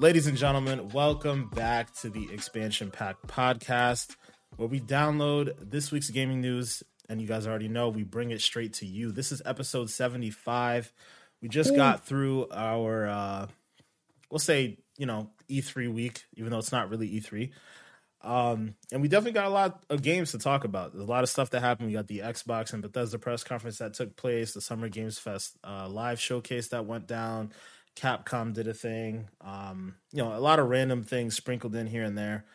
Ladies and gentlemen, welcome back to the Expansion Pack podcast, where we download this week's gaming news, and you guys already know we bring it straight to you. This is episode 75. We just got through our, uh, we'll say, you know, E3 week, even though it's not really E3. Um, and we definitely got a lot of games to talk about. There's a lot of stuff that happened. We got the Xbox and Bethesda press conference that took place, the Summer Games Fest uh, live showcase that went down. Capcom did a thing. Um, you know, a lot of random things sprinkled in here and there.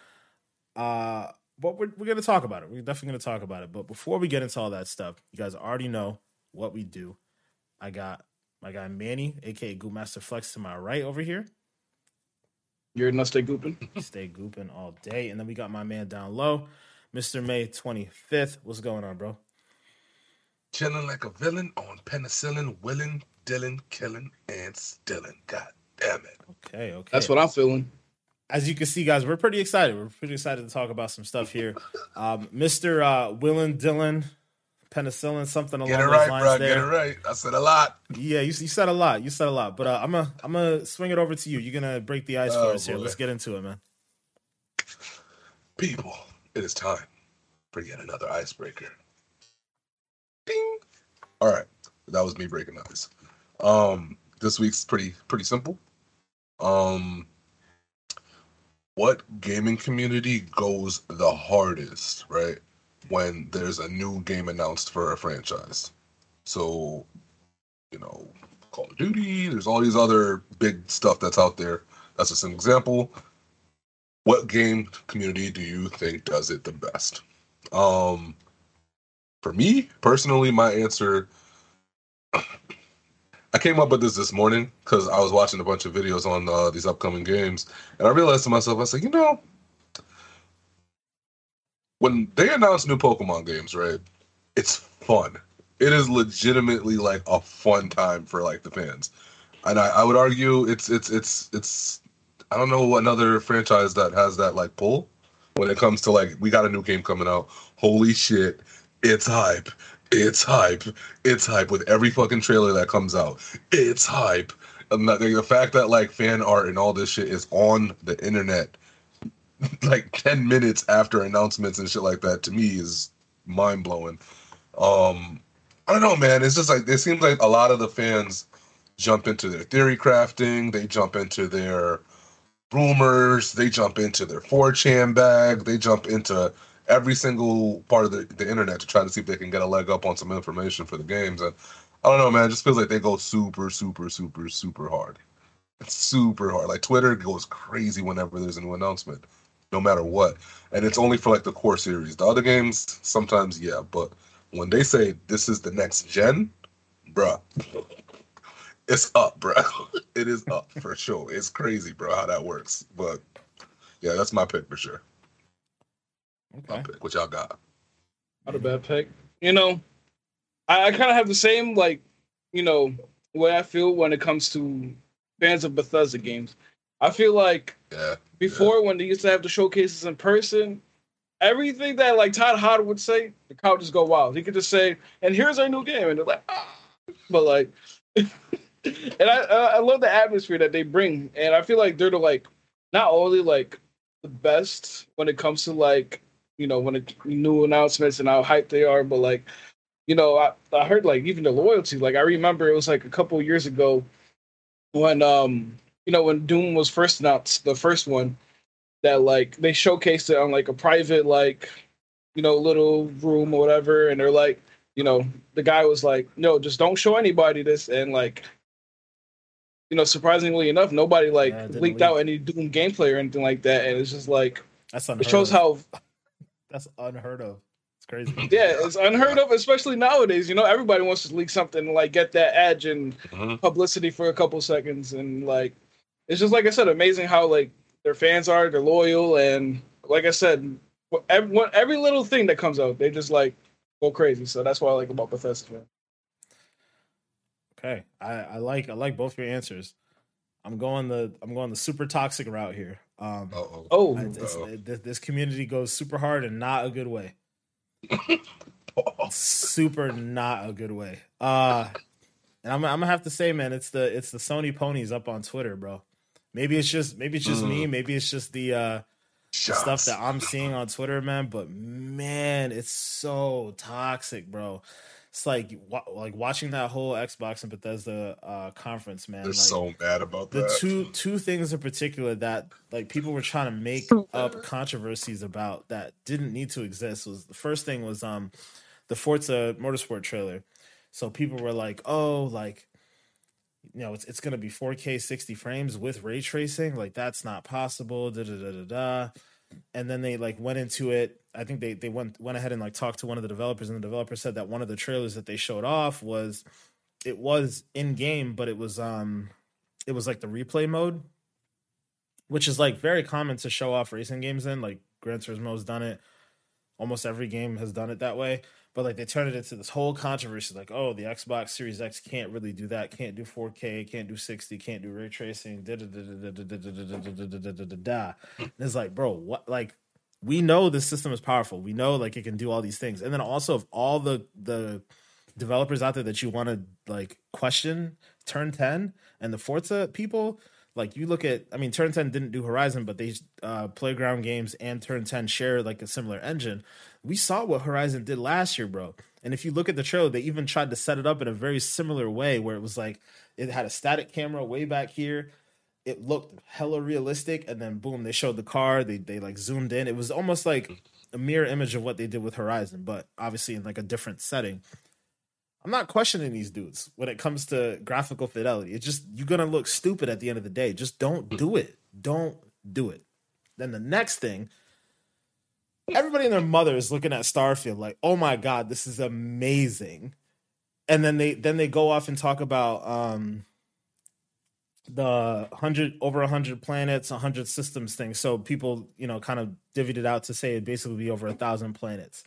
Uh, but we're, we're going to talk about it. We're definitely going to talk about it. But before we get into all that stuff, you guys already know what we do. I got my guy Manny, aka Goopmaster Flex, to my right over here. You're not stay gooping. Stay gooping all day. And then we got my man down low, Mr. May 25th. What's going on, bro? Chilling like a villain on penicillin, willing, Dylan, killing, and stilling. God damn it. Okay, okay. That's what I'm feeling. As you can see, guys, we're pretty excited. We're pretty excited to talk about some stuff here. Um, Mr. Uh, Willen Dylan, penicillin, something along Get it those right, lines bro. there. Get it right. I said a lot. Yeah, you, you said a lot. You said a lot. But uh, I'm gonna I'm gonna swing it over to you. You're gonna break the ice for Oh, us here. Let's get into it, man. People, it is time for yet another icebreaker. Ding. All right. That was me breaking ice. Um, this week's pretty pretty simple. Um what gaming community goes the hardest, right? When there's a new game announced for a franchise. So, you know, Call of Duty, there's all these other big stuff that's out there. That's just an example. What game community do you think does it the best? Um for me personally, my answer I came up with this this morning because I was watching a bunch of videos on uh, these upcoming games, and I realized to myself, I said, you know, when they announce new Pokemon games, right? It's fun. It is legitimately like a fun time for like the fans, and I, I would argue it's it's it's it's I don't know another franchise that has that like pull when it comes to like we got a new game coming out. Holy shit, it's hype. It's hype. It's hype with every fucking trailer that comes out. It's hype. The fact that like fan art and all this shit is on the internet like 10 minutes after announcements and shit like that to me is mind blowing. Um I don't know, man. It's just like it seems like a lot of the fans jump into their theory crafting, they jump into their rumors, they jump into their 4chan bag, they jump into every single part of the, the internet to try to see if they can get a leg up on some information for the games. And I don't know, man. It just feels like they go super, super, super, super hard. It's super hard. Like Twitter goes crazy whenever there's a new announcement, no matter what. And it's only for like the core series. The other games, sometimes, yeah. But when they say this is the next gen, bruh, it's up, bruh. It is up for sure. It's crazy, bro, how that works. But yeah, that's my pick for sure. My Okay. pick. What y'all got? Not a bad pick. You know, I, I kind of have the same like, you know, way I feel when it comes to fans of Bethesda games. I feel like Yeah. before when they used to have the showcases in person, everything that like Todd Howard would say, the crowd just go wild. He could just say, "And here's our new game," and they're like, ah. but like, and I I I love the atmosphere that they bring, and I feel like they're the like not only like the best when it comes to like you know when it new announcements and how hyped they are, but like you know I I heard like even the loyalty. Like I remember it was like a couple years ago when um you know when Doom was first announced, the first one that like they showcased it on like a private like you know little room or whatever, and they're like you know the guy was like no just don't show anybody this and like you know surprisingly enough nobody like Yeah, leaked leak. out any Doom gameplay or anything like that, and it's just like it shows of. how That's unheard of. It's crazy. yeah it's unheard of especially nowadays you know everybody wants to leak something like get that edge and Mhm. publicity for a couple seconds and like it's just like I said, amazing how like their fans are, they're loyal, and like I said, every, every little thing that comes out, they just like go crazy. So that's what I like about Bethesda. Man. Okay, I, I like I like both your answers. I'm going the I'm going the super toxic route here. Um, Uh-oh. Oh, Uh-oh. this, this community goes super hard and not a good way. Super not a good way. Uh, and I'm I'm gonna have to say, man, it's the it's the Sony ponies up on Twitter, bro. Maybe it's just maybe it's just me. Mm. Maybe it's just the uh Shots. stuff that I'm seeing on Twitter, man. But man, it's so toxic, bro. It's like wa- like watching that whole Xbox and Bethesda uh, conference, man. They're like, so mad about the that. two two things in particular that like people were trying to make up controversies about that didn't need to exist was the first thing was um the Forza Motorsport trailer. So people were like, "Oh, like you know, it's it's going to be 4K 60 frames with ray tracing. Like that's not possible." Da da da da da. And then they like went into it. I think they they went went ahead and like talked to one of the developers, and the developer said that one of the trailers that they showed off was it was in game, but it was um it was like the replay mode, which is like very common to show off racing games in. Like Gran Turismo's done it. Almost every game has done it that way. But like they turned it into this whole controversy, like, oh, the Xbox Series X can't really do that, can't do 4K, can't do 60, can't do ray tracing, da da da da da da da da da da da da. And It's like, bro, what like we know this system is powerful. We know like it can do all these things. And then also of all the the developers out there that you want to like question turn 10 and the forza people like you look at i mean turn 10 didn't do horizon but they uh playground games and turn 10 share like a similar engine. We saw what horizon did last year bro. And if you look at the trailer they even tried to set it up in a very similar way where it was like it had a static camera way back here. It looked hella realistic and then boom they showed the car. They they like zoomed in. It was almost like a mirror image of what they did with horizon but obviously in like a different setting I'm not questioning these dudes when it comes to graphical fidelity. It's just you're gonna look stupid at the end of the day. Just don't do it. Don't do it. Then the next thing, everybody and their mother is looking at Starfield like, oh my god, this is amazing. And then they then they go off and talk about um the hundred over a hundred planets, a hundred systems thing. So people, you know, kind of divvied it out to say it basically be over a thousand planets.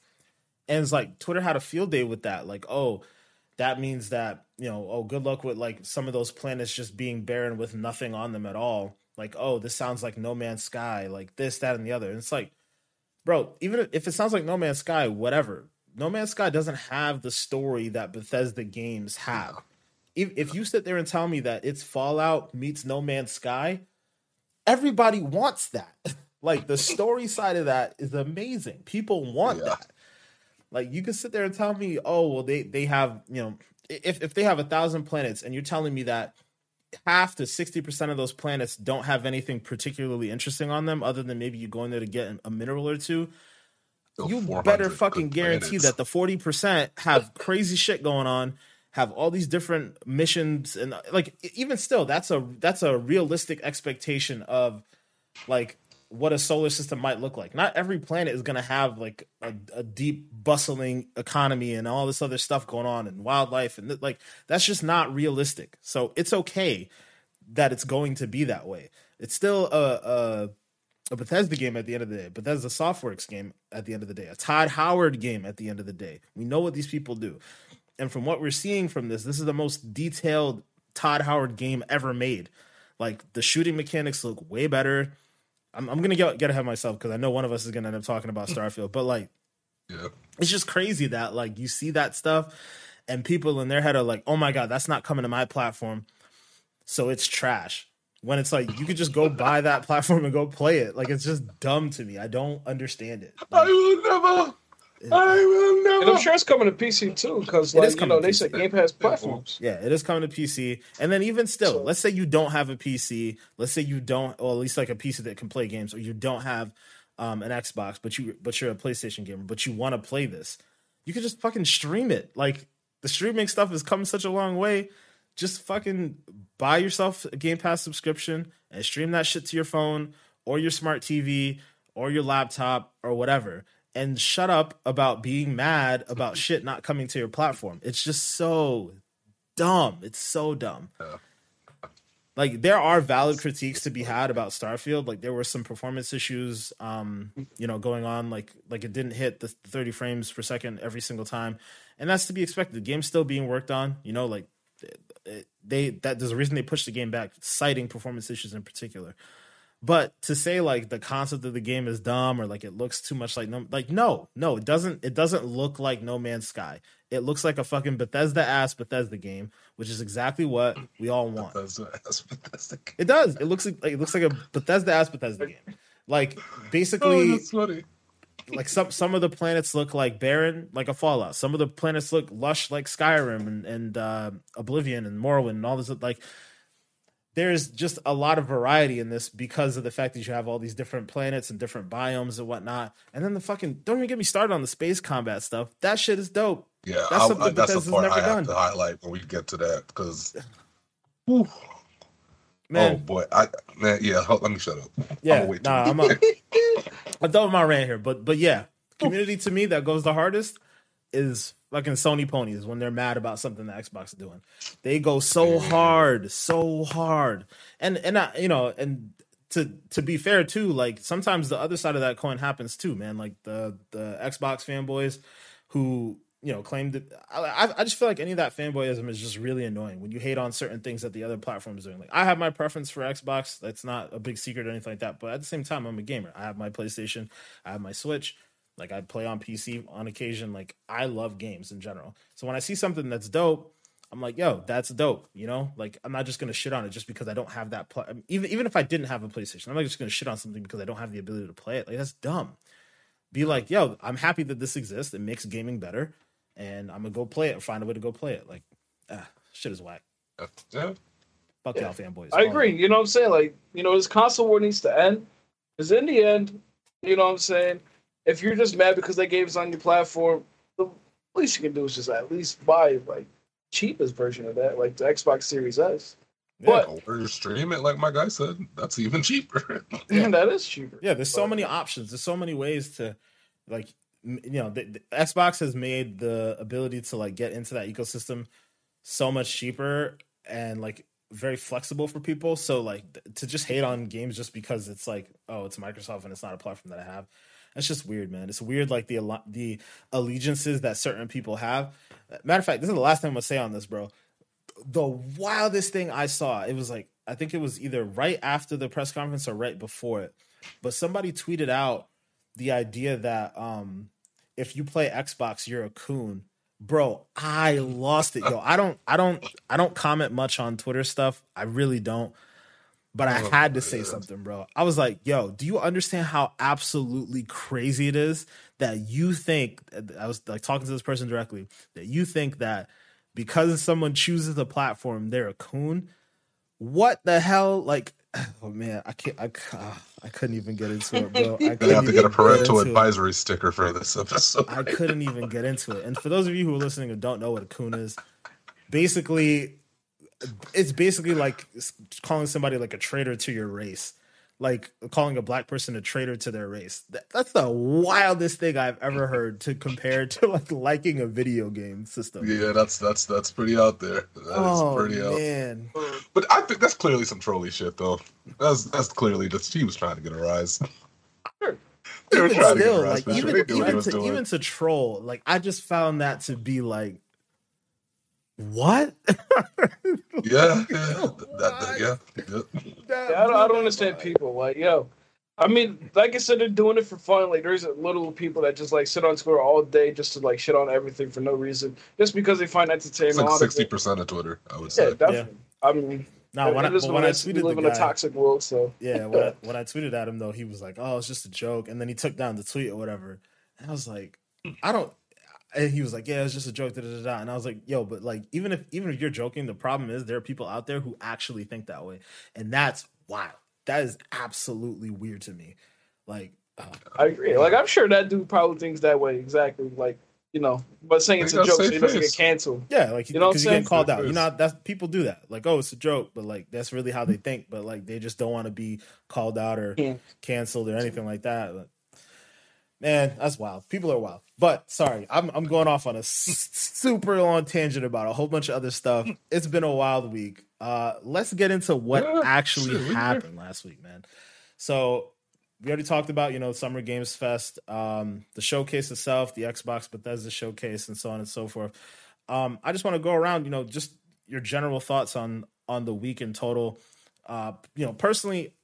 And it's like Twitter had a field day with that. Like, oh, that means that you know oh good luck with like some of those planets just being barren with nothing on them at all. Like oh this sounds like no man's sky like this that and the other. And it's like bro even if it sounds like no man's sky whatever. No man's sky doesn't have the story that bethesda games have. If, if you sit there and tell me that it's fallout meets no man's sky everybody wants that. Like the story side of that is amazing. People want Yeah. that like you can sit there and tell me, oh well, they they have you know if if they have a thousand planets, and you're telling me that half to sixty percent of those planets don't have anything particularly interesting on them, other than maybe you go in there to get a mineral or two. So you better fucking guarantee planets. that the forty percent have crazy shit going on, have all these different missions, and like even still, that's a that's a realistic expectation of like what a solar system might look like. Not every planet is going to have like a, a deep bustling economy and all this other stuff going on and wildlife and like that's just not realistic. So it's okay that it's going to be that way. It's still a a, a Bethesda game at the end of the day. Bethesda Softworks game at the end of the day. A Todd Howard game at the end of the day. We know what these people do. And from what we're seeing from this, this is the most detailed Todd Howard game ever made. Like the shooting mechanics look way better. I'm, I'm gonna get get ahead of myself because I know one of us is gonna end up talking about Starfield, but like Yeah. it's just crazy that like you see that stuff and people in their head are like, oh my god, that's not coming to my platform, so it's trash. When it's like you could just go buy that platform and go play it, like it's just dumb to me. I don't understand it. I will never. I will never. And I'm sure it's coming to PC too, because like you know they PC. said Game Pass platforms. Yeah, it is coming to PC. And then even still, So- let's say you don't have a PC. Let's say you don't, or at least like a PC that can play games, or you don't have um, an Xbox, but you but you're a PlayStation gamer, but you want to play this. You can just fucking stream it. Like the streaming stuff has come such a long way. Just fucking buy yourself a Game Pass subscription and stream that shit to your phone or your smart TV or your laptop or whatever. And shut up about being mad about shit not coming to your platform. It's just so dumb. It's so dumb. Like there are valid critiques to be had about Starfield. Like there were some performance issues, um, you know, going on. Like like it didn't hit the 30 frames per second every single time, and that's to be expected. The game's still being worked on. You know, like they that there's a reason they pushed the game back, citing performance issues in particular. But to say like the concept of the game is dumb or like it looks too much like no, like no, no, it doesn't. It doesn't look like No Man's Sky. It looks like a fucking Bethesda ass Bethesda game, which is exactly what we all want. Bethesda, that's Bethesda. It does. It looks like, like it looks like a Bethesda ass Bethesda game. Like Oh, basically, funny. like some some of the planets look like barren, like a Fallout. Some of the planets look lush, like Skyrim and and uh, Oblivion and Morrowind and all this. Like there's just a lot of variety in this because of the fact that you have all these different planets and different biomes and whatnot. And then the fucking don't even get me started on the space combat stuff. That shit is dope. Yeah, That's I, something I, that's the part never I have done. to highlight when we get to that because. Man, Oh boy, I man, yeah. Hold, let me shut up. yeah, I'ma wait nah, till- I'm a, I'm done with my rant here, but but yeah, community to me that goes the hardest is fucking Sony ponies when they're mad about something that Xbox is doing. They go so hard, so hard, and and I, you know, and to to be fair too, like sometimes the other side of that coin happens too, man. Like the the Xbox fanboys who you know claim that I, I- I just feel like any of that fanboyism is just really annoying when you hate on certain things that the other platform is doing. Like I have my preference for Xbox, that's not a big secret or anything like that. But at the same time, I'm a gamer. I have my PlayStation, I have my Switch. Like I play on PC on occasion. Like I love games in general. So when I see something that's dope, I'm like, yo, that's dope. You know, like I'm not just gonna shit on it just because I don't have that. Pl- even even if I didn't have a PlayStation, I'm not just gonna shit on something because I don't have the ability to play it. Like that's dumb. Be like, yo, I'm happy that this exists. It makes gaming better, and I'm gonna go play it and find a way to go play it. Like, ah, shit is whack. Yeah, Fuck Yeah. y'all fanboys. I agree. You know what I'm saying? Like, you know, this console war needs to end. Because in the end, you know what I'm saying? If you're just mad because they gave us on your platform, the least you can do is just at least buy like cheapest version of that, like the Xbox Series S. Yeah. But or stream it like my guy said. That's even cheaper. Yeah. that is cheaper. Yeah, there's so But- many options. There's so many ways to like you know, the, the Xbox has made the ability to like get into that ecosystem so much cheaper and like very flexible for people. So like th- to just hate on games just because it's like, oh, it's Microsoft and it's not a platform that I have. That's just weird, man. It's weird like the the allegiances that certain people have. Matter of fact, this is the last thing I'm gonna say on this, bro. The wildest thing I saw, it was like I think it was either right after the press conference or right before it, but somebody tweeted out the idea that um if you play Xbox, you're a coon. Bro, I lost it. Yo, I don't I don't I don't comment much on Twitter stuff. I really don't. But I Oh, had to say man. something, bro. I was like, yo, do you understand how absolutely crazy it is that you think I was like talking to this person directly, that you think that because someone chooses a platform, they're a coon? What the hell? Like, oh man, I can't. I, ah, I couldn't even get into it, bro. I Gonna couldn't have to get a parental into it. advisory sticker for this episode. I couldn't even get into it. And for those of you who are listening and don't know what a coon is, basically, it's basically like calling somebody like a traitor to your race, like calling a black person a traitor to their race. That, that's the wildest thing I've ever heard to compare to like liking a video game system. Yeah, that's that's that's pretty out there. That is oh pretty out. man, But I think that's clearly some trolly shit, though. That's that's clearly just she was trying to get a rise. Sure. They were even trying to get still, a rise. like sure. even They knew what he even to even to troll, like I just found that to be like, what? Yeah, yeah, that, that- yeah, yeah. Yeah, I don't, I don't understand people. Like, yo, I mean, like I said, they're doing it for fun. Like, there's little people that just like sit on Twitter all day just to like shit on everything for no reason, just because they find It's entertainment. like sixty percent of Twitter, I would Yeah, say. definitely. I mean, Now when I, it is but what when I it is. we tweeted live the in a toxic world, so Yeah, when I, when I tweeted at him though, he was like, "Oh, it's just a joke," and then he took down the tweet or whatever. And I was like, "I don't." And he was like, "Yeah, it's just a joke." Da, da, da, da. And I was like, "Yo, but like, even if even if you're joking, the problem is there are people out there who actually think that way, and that's wild. That is absolutely weird to me. Like, uh, I agree. Like, I'm sure that dude probably thinks that way exactly. Like, you know, but saying it's a joke so safe he doesn't get canceled. yeah, like You know because you get saying? called out. You know, that's people do that. Like, oh, it's a joke, but like that's really how they think. But like they just don't want to be called out or Yeah. canceled or anything like that. But, man, that's wild. People are wild. But sorry, I'm I'm going off on a s- super long tangent about a whole bunch of other stuff. It's been a wild week. Uh, let's get into what Yeah, actually shit, we here. happened last week, man. So we already talked about you know Summer Games Fest, um, the showcase itself, the Xbox Bethesda showcase, and so on and so forth. Um, I just want to go around, you know, just your general thoughts on on the week in total. Uh, you know, personally,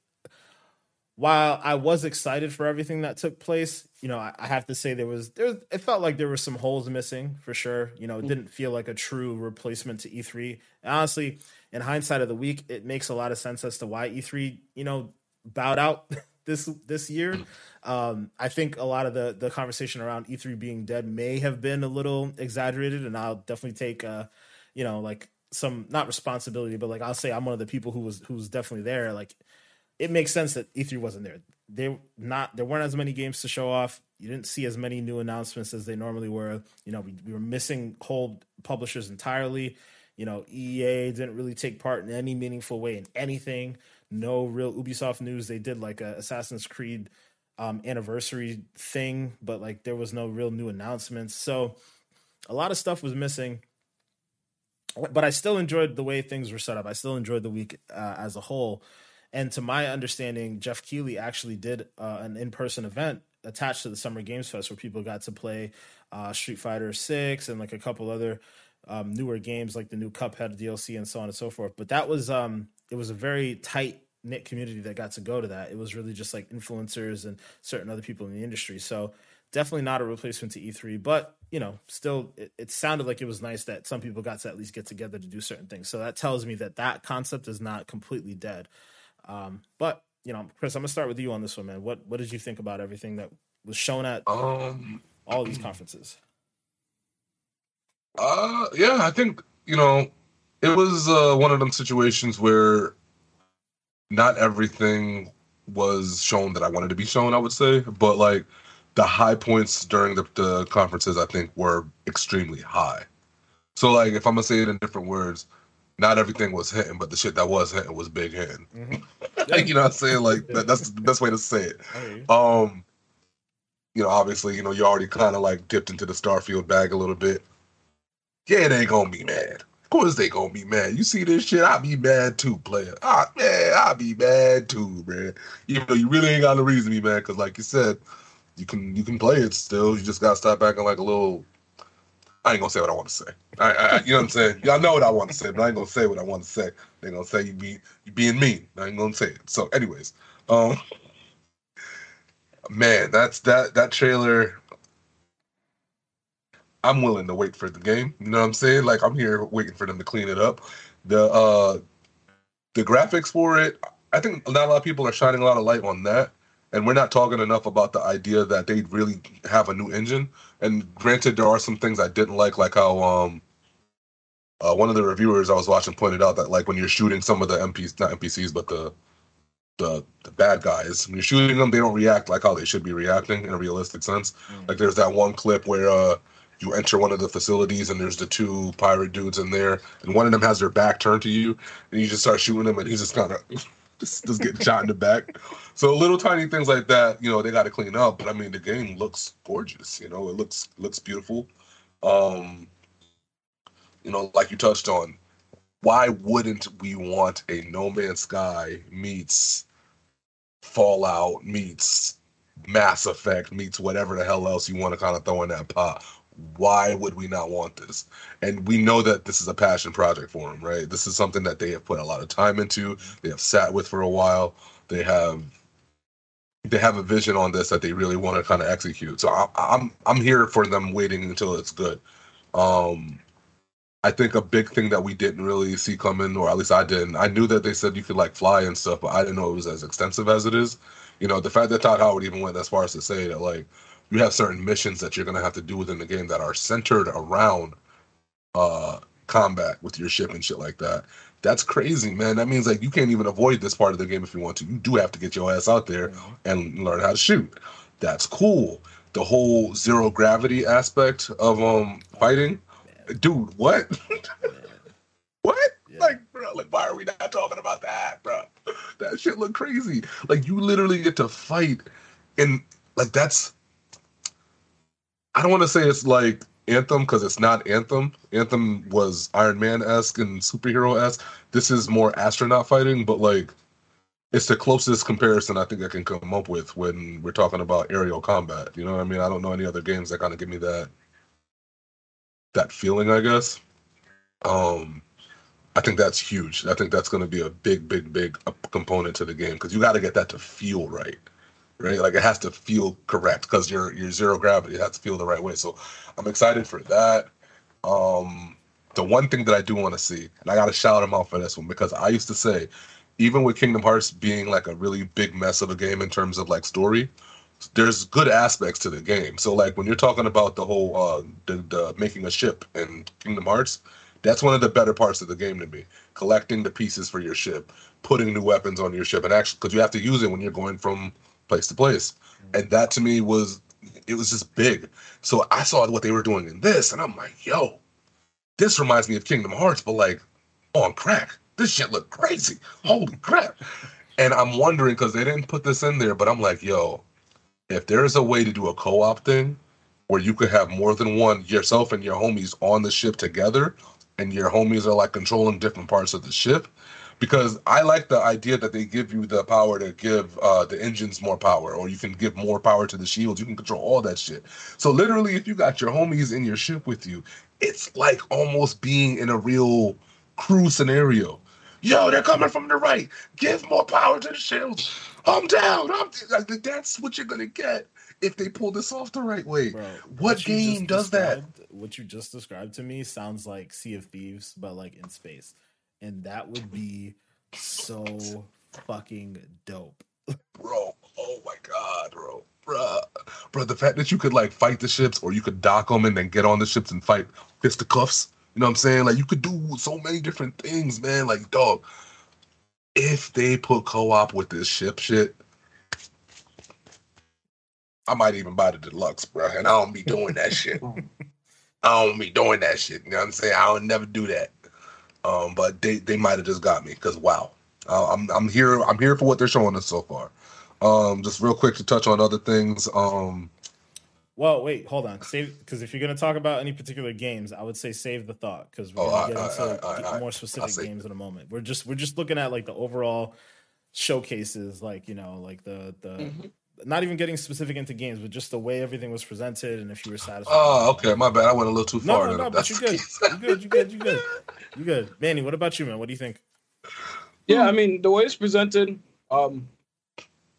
while I was excited for everything that took place, you know, I, I have to say there was there it felt like there were some holes missing for sure. You know, it didn't feel like a true replacement to E3. And honestly, in hindsight of the week, it makes a lot of sense as to why E3, you know, bowed out this this year. Um, I think a lot of the the conversation around E3 being dead may have been a little exaggerated, and I'll definitely take uh, you know, like some not responsibility, but like I'll say I'm one of the people who was who's definitely there. Like it makes sense that E3 wasn't there. They not there weren't as many games to show off. You didn't see as many new announcements as they normally were. You know, we, we were missing whole publishers entirely. You know, EA didn't really take part in any meaningful way in anything. No real Ubisoft news. They did like a Assassin's Creed um, anniversary thing, but like there was no real new announcements. So a lot of stuff was missing. But I still enjoyed the way things were set up. I still enjoyed the week uh, as a whole. And to my understanding, Jeff Keighley actually did uh, an in-person event attached to the Summer Games Fest where people got to play uh, Street Fighter Six and like a couple other um, newer games like the new Cuphead DLC and so on and so forth. But that was um, it was a very tight knit community that got to go to that. It was really just like influencers and certain other people in the industry. So definitely not a replacement to E3, but you know, still it, it, sounded like it was nice that some people got to at least get together to do certain things. So that tells me that that concept is not completely dead. Um, but you know, Chris, I'm gonna start with you on this one, man. What what did you think about everything that was shown at um, all these conferences? Uh, yeah, I think you know it was uh, one of them situations where not everything was shown that I wanted to be shown. I would say, but like the high points during the, the conferences, I think were extremely high. So like, if I'm gonna say it in different words, not everything was hitting, but the shit that was hitting was big hitting. Mm-hmm. like, you know what I'm saying? Like that, that's the best way to say it. Um, you know, obviously, you know, you already kind of like dipped into the Starfield bag a little bit. Yeah, they gonna be mad. Of course they gonna be mad. You see this shit, I'll be mad too, player. Ah, man, I'll be mad too, man. Even though you really ain't got no reason to be mad, because like you said, you can you can play it still. You just gotta stop acting like a little I ain't gonna say what I want to say. I, I, you know what I'm saying? Y'all know what I want to say, but I ain't gonna say what I want to say. They're gonna say you be you being mean. I ain't gonna say it. So, anyways, um, man, that's that that trailer. I'm willing to wait for the game. You know what I'm saying? Like I'm here waiting for them to clean it up. The uh, the graphics for it, I think not a lot of people are shining a lot of light on that and we're not talking enough about the idea that they really have a new engine. And granted, there are some things I didn't like, like how um uh, one of the reviewers I was watching pointed out that like when you're shooting some of the MPs, not NPCs, but the the the bad guys, when you're shooting them, they don't react like how they should be reacting in a realistic sense. Mm. Like there's that one clip where uh you enter one of the facilities and there's the two pirate dudes in there, and one of them has their back turned to you, and you just start shooting them, and he's just kind of just, just getting shot in the back. So little tiny things like that, you know, they got to clean up. But I mean, the game looks gorgeous. You know, it looks looks beautiful. Um, you know, like you touched on, why wouldn't we want a No Man's Sky meets Fallout meets Mass Effect meets whatever the hell else you want to kind of throw in that pot? Why would we not want this? And we know that this is a passion project for them, right? This is something that they have put a lot of time into. They have sat with for a while. They have they have a vision on this that they really want to kind of execute. So I, I'm I'm here for them waiting until it's good. Um, I think a big thing that we didn't really see coming, or at least I didn't. I knew that they said you could like fly and stuff, but I didn't know it was as extensive as it is. You know, the fact that Todd Howard even went as far as to say that like you have certain missions that you're going to have to do within the game that are centered around uh combat with your ship and shit like that. That's crazy, man. That means like you can't even avoid this part of the game if you want to. You do have to get your ass out there and learn how to shoot. That's cool. The whole zero gravity aspect of um fighting, dude. What? what? Yeah. Like, bro, like, why are we not talking about that, bro? That shit look crazy. Like, you literally get to fight, and like that's I don't want to say it's like Anthem because it's not Anthem. Anthem was Iron Man esque and superhero esque. This is more astronaut fighting, but like it's the closest comparison I think I can come up with when we're talking about aerial combat. You know what I mean? I don't know any other games that kind of give me that that feeling, I guess. Um I think that's huge. I think that's going to be a big, big, big uh, component to the game because you got to get that to feel right, right? Like it has to feel correct because you're you're zero gravity. It has to feel the right way. So I'm excited for that. Um, the one thing that I do want to see, and I got to shout him out for this one because I used to say, even with Kingdom Hearts being like a really big mess of a game in terms of like story, there's good aspects to the game. So like when you're talking about the whole uh the, the making a ship in Kingdom Hearts, that's one of the better parts of the game to me. Collecting the pieces for your ship, putting new weapons on your ship, and actually because you have to use it when you're going from place to place, mm-hmm. and that to me was it was just big. So I saw what they were doing in this, and I'm like, yo, this reminds me of Kingdom Hearts, but like on crack. This shit looked crazy. Holy crap! And I'm wondering because they didn't put this in there, but I'm like, yo, if there's a way to do a co-op thing where you could have more than one yourself and your homies on the ship together and your homies are like controlling different parts of the ship because I like the idea that they give you the power to give uh, the engines more power, or you can give more power to the shields. You can control all that shit. So literally, if you got your homies in your ship with you, it's like almost being in a real crew scenario. Yo, they're coming from the right. Give more power to the shields. I'm down. I'm like that's what you're gonna get if they pull this off the right way. Bro, what just game does that? What you just described to me sounds like Sea of Thieves, but like in space, and that would be so fucking dope. bro. Oh my god, bro, bro, bro. The fact that you could like fight the ships, or you could dock them and then get on the ships and fight fisticuffs. You know what I'm saying? Like you could do so many different things, man. Like dog, if they put co-op with this ship shit, I might even buy the deluxe, bro. And I don't be doing that shit. I don't be doing that shit. You know what I'm saying? I would never do that. Um, but they they might have just got me because wow, uh, I'm I'm here I'm here for what they're showing us so far. Um, just real quick to touch on other things. Um, Well, wait, hold on. Save because if you're gonna talk about any particular games, I would say save the thought because we're Oh, gonna I- get I- into I- I- more I'll specific games in a moment. We're just we're just looking at like the overall showcases, like you know, like the the Mhm. Not even getting specific into games, but just the way everything was presented and if you were satisfied. oh, okay, my bad. I went a little too No, far. no, then, no, if but you the good. case. You good. You good. You good. You good. Manny, what about you, man? What do you think? Yeah, I mean the way it's presented, um,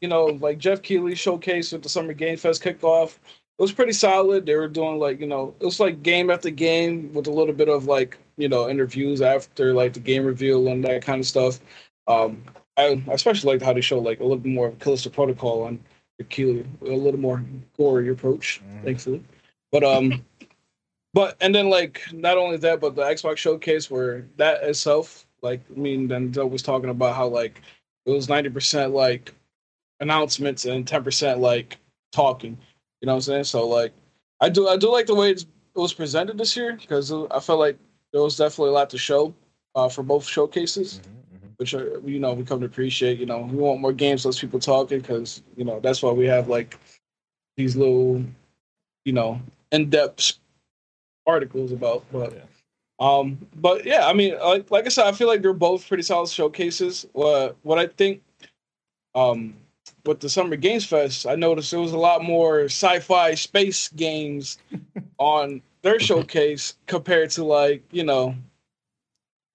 you know, like Jeff Keighley showcase with the Summer Game Fest kickoff, it was pretty solid. They were doing like you know, it was like game after game with a little bit of like you know interviews after like the game reveal and that kind of stuff. Um, I, I especially liked how they showed like a little bit more of Callisto Protocol on Keighley, a little more gory approach, Mhm. thankfully. But um, but and then like not only that, but the Xbox showcase where that itself, like I mean, then Doug was talking about how like it was ninety percent like announcements and ten percent like talking. You know what I'm saying? So like, I do I do like the way it's, it was presented this year because I felt like there was definitely a lot to show uh, for both showcases, which are you know we come to appreciate. You know, we want more games, less people talking because you know that's why we have like these little, you know, in depth articles about. But Yeah. um, but yeah, I mean, like like I said, I feel like they're both pretty solid showcases. Uh, what I think, um, with the Summer Games Fest, I noticed there was a lot more sci-fi space games on their showcase compared to like you know,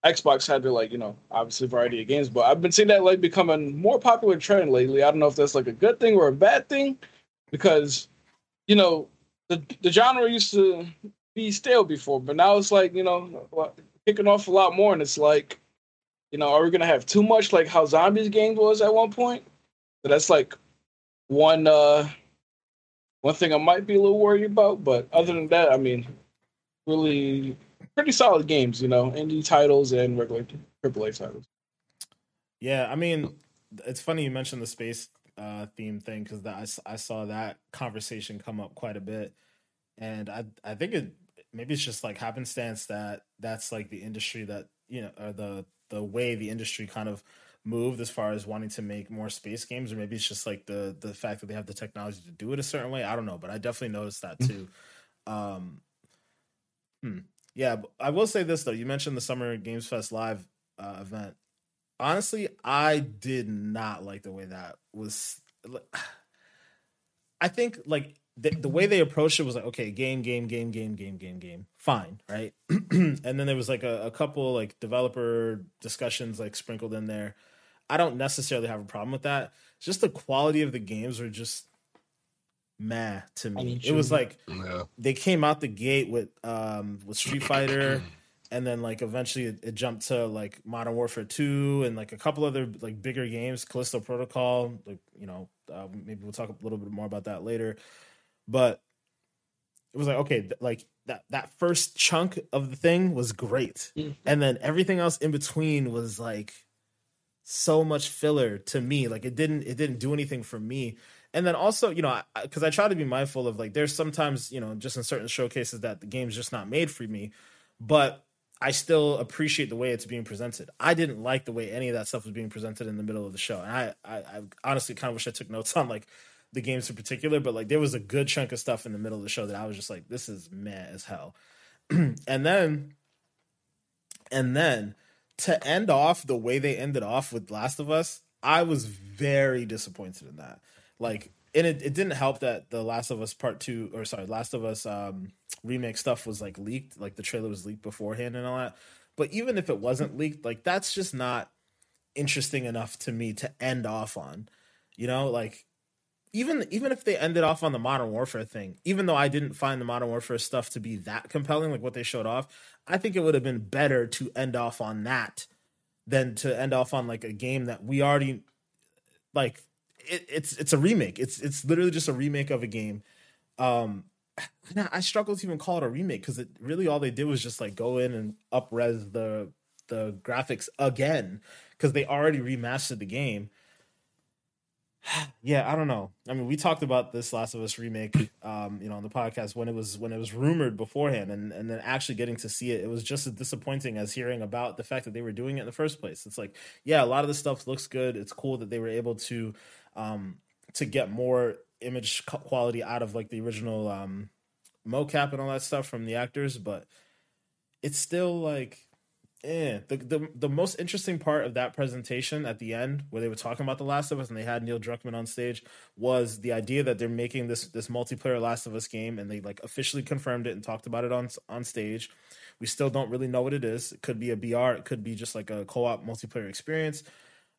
Xbox had their like you know obviously variety of games, but I've been seeing that like becoming more popular trend lately. I don't know if that's like a good thing or a bad thing, because you know the the genre used to be stale before, but now it's like you know kicking off a lot more, and it's like, you know, are we gonna have too much like how zombies games was at one point? So that's like one uh one thing I might be a little worried about, but other than that, I mean, really pretty solid games, you know, indie titles and regular AAA titles. Yeah, I mean, it's funny you mentioned the space uh, theme thing because I saw that conversation come up quite a bit, and I I think it maybe it's just like happenstance that that's like the industry that you know or the the way the industry kind of moved as far as wanting to make more space games or maybe it's just like the the fact that they have the technology to do it a certain way i don't know but i definitely noticed that too um hmm. Yeah i will say this though you mentioned the summer games fest live uh, event honestly i did not like the way that was i think like the, the way they approached it was like, okay, game, game, game, game, game, game, game, fine, right? and then there was like a, a couple like developer discussions like sprinkled in there. I don't necessarily have a problem with that. Just the quality of the games were just meh to me. I mean, it was like Yeah. they came out the gate with um with Street Fighter and then like eventually it, it jumped to like Modern Warfare 2 and like a couple other like bigger games, Callisto Protocol, like you know, uh, maybe we'll talk a little bit more about that later. But it was like okay, th- like that that first chunk of the thing was great. Mm-hmm. Mhm. And then everything else in between was like so much filler to me. Like it didn't it didn't do anything for me. And then also, you know, because I, try to be mindful of like there's sometimes, you know, just in certain showcases that the game's just not made for me, but I still appreciate the way it's being presented. I didn't like the way any of that stuff was being presented in the middle of the show. And I, I, I honestly kind of wish I took notes on like the games in particular, but like there was a good chunk of stuff in the middle of the show that I was just like, this is meh as hell. and then, and then to end off the way they ended off with Last of Us, I was very disappointed in that. Like, and it, it didn't help that the Last of Us Part Two, or sorry, Last of Us um, remake stuff was like leaked, like the trailer was leaked beforehand and all that. But even if it wasn't leaked, like that's just not interesting enough to me to end off on. You know, like even even if they ended off on the Modern Warfare thing, even though I didn't find the Modern Warfare stuff to be that compelling, like what they showed off, I think it would have been better to end off on that than to end off on like a game that we already like. It, it's it's a remake. It's it's literally just a remake of a game. Um, I struggle to even call it a remake because it really all they did was just like go in and upres the the graphics again because they already remastered the game. yeah, I don't know. I mean, we talked about this Last of Us remake, um, you know, on the podcast when it was when it was rumored beforehand, and and then actually getting to see it, it was just as disappointing as hearing about the fact that they were doing it in the first place. It's like, yeah, a lot of the stuff looks good. It's cool that they were able to um to get more image quality out of like the original um mocap and all that stuff from the actors, but it's still like eh. The, the the most interesting part of that presentation at the end, where they were talking about The Last of Us and they had Neil Druckmann on stage, was the idea that they're making this this multiplayer Last of Us game, and they like officially confirmed it and talked about it on on stage. We still don't really know what it is. It could be a BR, it could be just like a co-op multiplayer experience.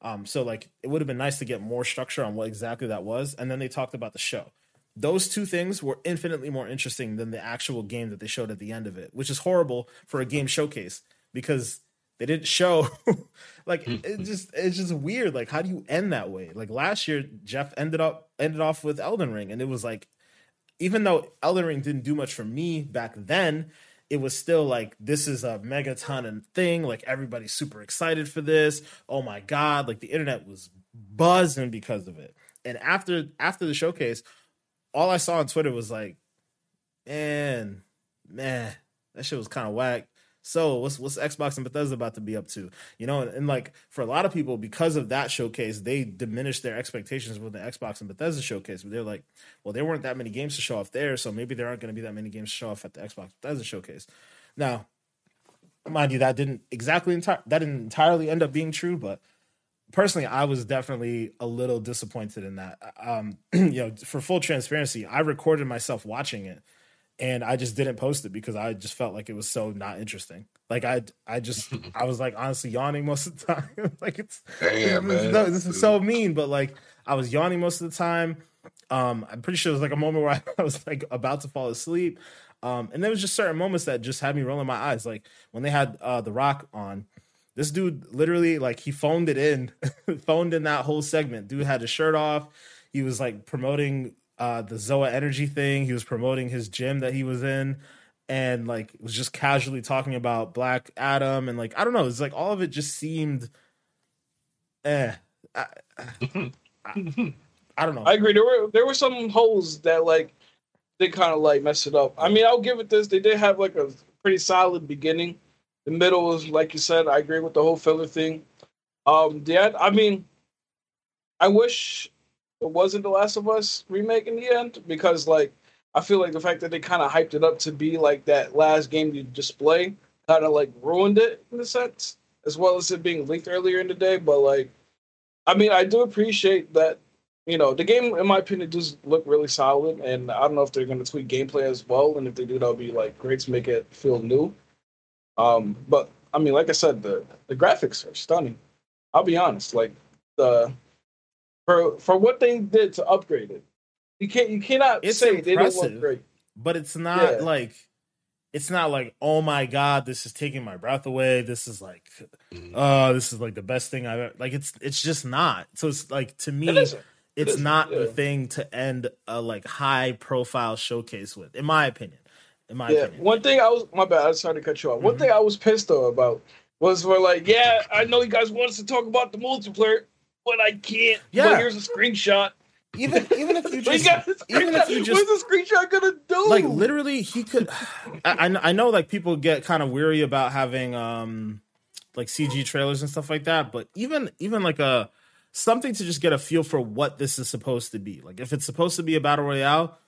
Um, so like it would have been nice to get more structure on what exactly that was. And then they talked about the show. Those two things were infinitely more interesting than the actual game that they showed at the end of it, which is horrible for a game showcase because they didn't show like it just it's just weird. Like how do you end that way? Like last year, Jeff ended up ended off with Elden Ring, and it was like even though Elden Ring didn't do much for me back then, it was still like this is a megaton and thing. Like everybody's super excited for this. Oh my god! Like the internet was buzzing because of it. And after after the showcase, all I saw on Twitter was like, man, man, that shit was kind of whack. So what's what's Xbox and Bethesda about to be up to? You know, and, and like for a lot of people, because of that showcase, they diminished their expectations with the Xbox and Bethesda showcase. But they're like, well, there weren't that many games to show off there, so maybe there aren't going to be that many games to show off at the Xbox Bethesda showcase. Now, mind you, that didn't exactly enti- that didn't entirely end up being true, but personally, I was definitely a little disappointed in that. Um, you know, for full transparency, I recorded myself watching it, and I just didn't post it because I just felt like it was so not interesting. Like I, I just, I was like honestly yawning most of the time. like it's, Damn, this, is- man. this is so mean, but like I was yawning most of the time. Um, I'm pretty sure it was like a moment where I was like about to fall asleep. Um, and there was just certain moments that just had me rolling my eyes. Like when they had uh The Rock on, this dude literally like he phoned it in, phoned in that whole segment. Dude had his shirt off. He was like promoting uh the Zoa Energy thing. He was promoting his gym that he was in, and like was just casually talking about Black Adam and like I don't know. It's like all of it just seemed, eh. I, I, I don't know. I agree. There were there were some holes that like they kind of like messed it up. I mean, I'll give it this. They did have like a pretty solid beginning. The middle was like you said. I agree with the whole filler thing. Um, end. I mean, I wish it wasn't the Last of Us remake in the end because like I feel like the fact that they kind of hyped it up to be like that last game you display kind of like ruined it in a sense, as well as it being leaked earlier in the day. But like, I mean, I do appreciate that you know, the game, in my opinion, does look really solid. And I don't know if they're going to tweak gameplay as well. And if they do, that'll be like great to make it feel new. Um, but I mean, like I said, the the graphics are stunning. I'll be honest, like the for for what they did to upgrade it, you can't you cannot It's say they didn't impressive. look great. but it's not Yeah. like it's not like oh my god this is taking my breath away this is like Mhm. oh this is like the best thing i've ever like it's it's just not so it's like to me It isn't. it's isn't, not the thing to end a like high profile showcase with in my opinion in my Yeah, opinion one thing I was my bad. I was trying to cut you off. One Mhm. thing I was pissed though about was we're like, yeah, I know you guys want us to talk about the multiplayer, but I can't. Yeah. But here's a screenshot. even even if you just even if you just- what's the screenshot gonna do? like literally he could I, I I know like people get kind of weary about having um like cg trailers and stuff like that but even even like a something to just get a feel for what this is supposed to be like if it's supposed to be a battle royale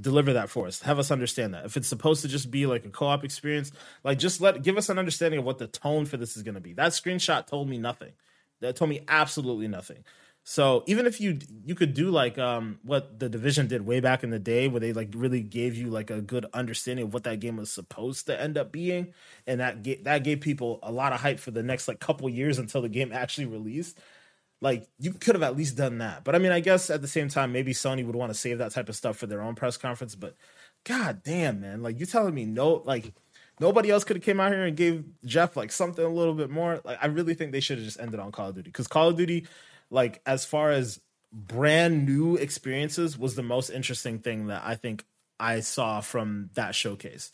deliver that for us have us understand that if it's supposed to just be like a co-op experience like just let give us an understanding of what the tone for this is going to be that screenshot told me nothing that told me absolutely nothing. So even if you you could do like um what the division did way back in the day where they like really gave you like a good understanding of what that game was supposed to end up being and that ga- that gave people a lot of hype for the next like couple years until the game actually released like you could have at least done that. But i mean i guess at the same time maybe sony would want to save that type of stuff for their own press conference but god damn man. Like you telling me no like nobody else could have came out here and gave jeff like something a little bit more. Like i really think they should have just ended on call of duty because call of duty like as far as brand new experiences was the most interesting thing that i think i saw from that showcase.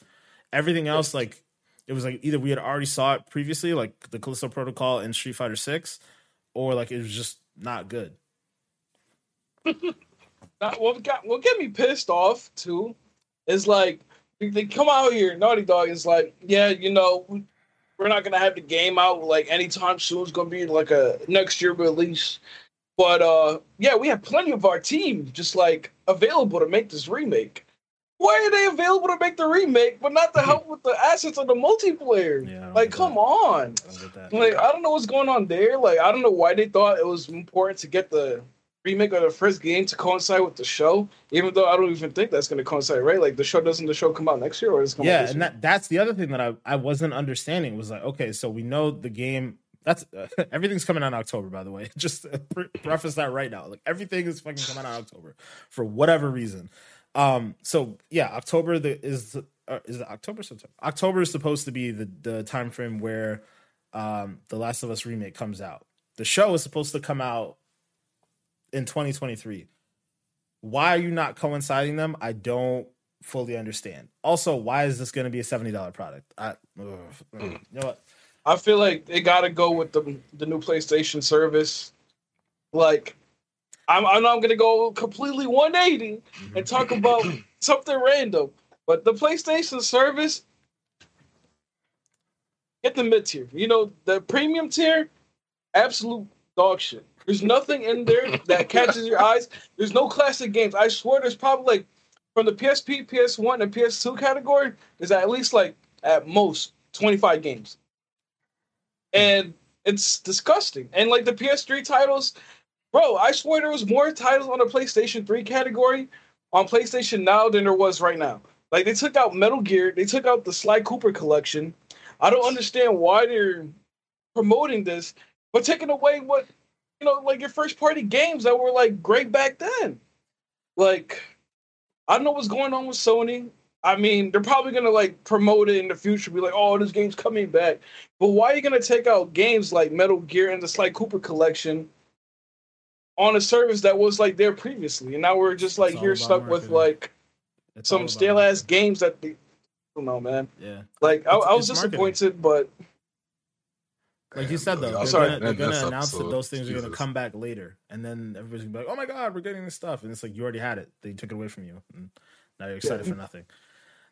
Everything else like it was like either we had already saw it previously like the callisto protocol and street fighter 6 or like it was just not good. Not- what got what get me pissed off too is like they- come out here, Naughty Dog is like, yeah, you know, we- we're not gonna have the game out like anytime soon. It's gonna be like a next year release. But uh yeah, we have plenty of our team just like available to make this remake. Why are they available to make the remake, but not to help with the assets of the multiplayer? Yeah, like, come that. on. I don't get that. Like, I don't know what's going on there. Like, I don't know why they thought it was important to get the remake of the first game to coincide with the show, even though I don't even think that's going to coincide, right? Like, the show doesn't the show come out next year or is it come out yeah and that that's the other thing that i i wasn't understanding was like okay so we know the game that's uh, everything's coming out in october by the way. Just pre- preface that right now. Like everything is fucking coming out in october for whatever reason. Um so yeah october the, is the- uh, is it october september? October is supposed to be the the time frame where um the last of us remake comes out. The show is supposed to come out in 2023 why are you not coinciding them i don't fully understand also why is this going to be a $70 product I, ugh, ugh. you hmm. know what I feel like they got to go with the the new PlayStation service. Like, I'm I'm not going to go completely 180 and talk about something random, but the PlayStation service, get the mid tier. You know, the premium tier, absolute dog shit. There's nothing in there that catches your eyes. There's no classic games. I swear, there's probably like from the PSP, PS1, and PS2 category. There's at least like at most 25 games, and it's disgusting. And like the PS3 titles, bro, I swear there was more titles on the PlayStation 3 category on PlayStation Now than there was right now. Like they took out Metal Gear, they took out the Sly Cooper collection. I don't understand why they're promoting this, but taking away what you know, like your first party games that were like great back then. Like, I don't know what's going on with Sony. I mean, they're probably gonna like promote it in the future, be like, "Oh, this game's coming back." But why are you gonna take out games like Metal Gear and the Sly Cooper collection on a service that was like there previously, and now we're just like here stuck with like It's some stale ass games that they, I don't know, man. yeah Like I, I was it's marketing. disappointed, but like you said though I'm they're sorry, gonna, they're gonna announce that those things are gonna come back later. And then everybody's gonna be like oh my god we're getting this stuff. And it's like you already had it. They took it away from you. And now you're excited for nothing.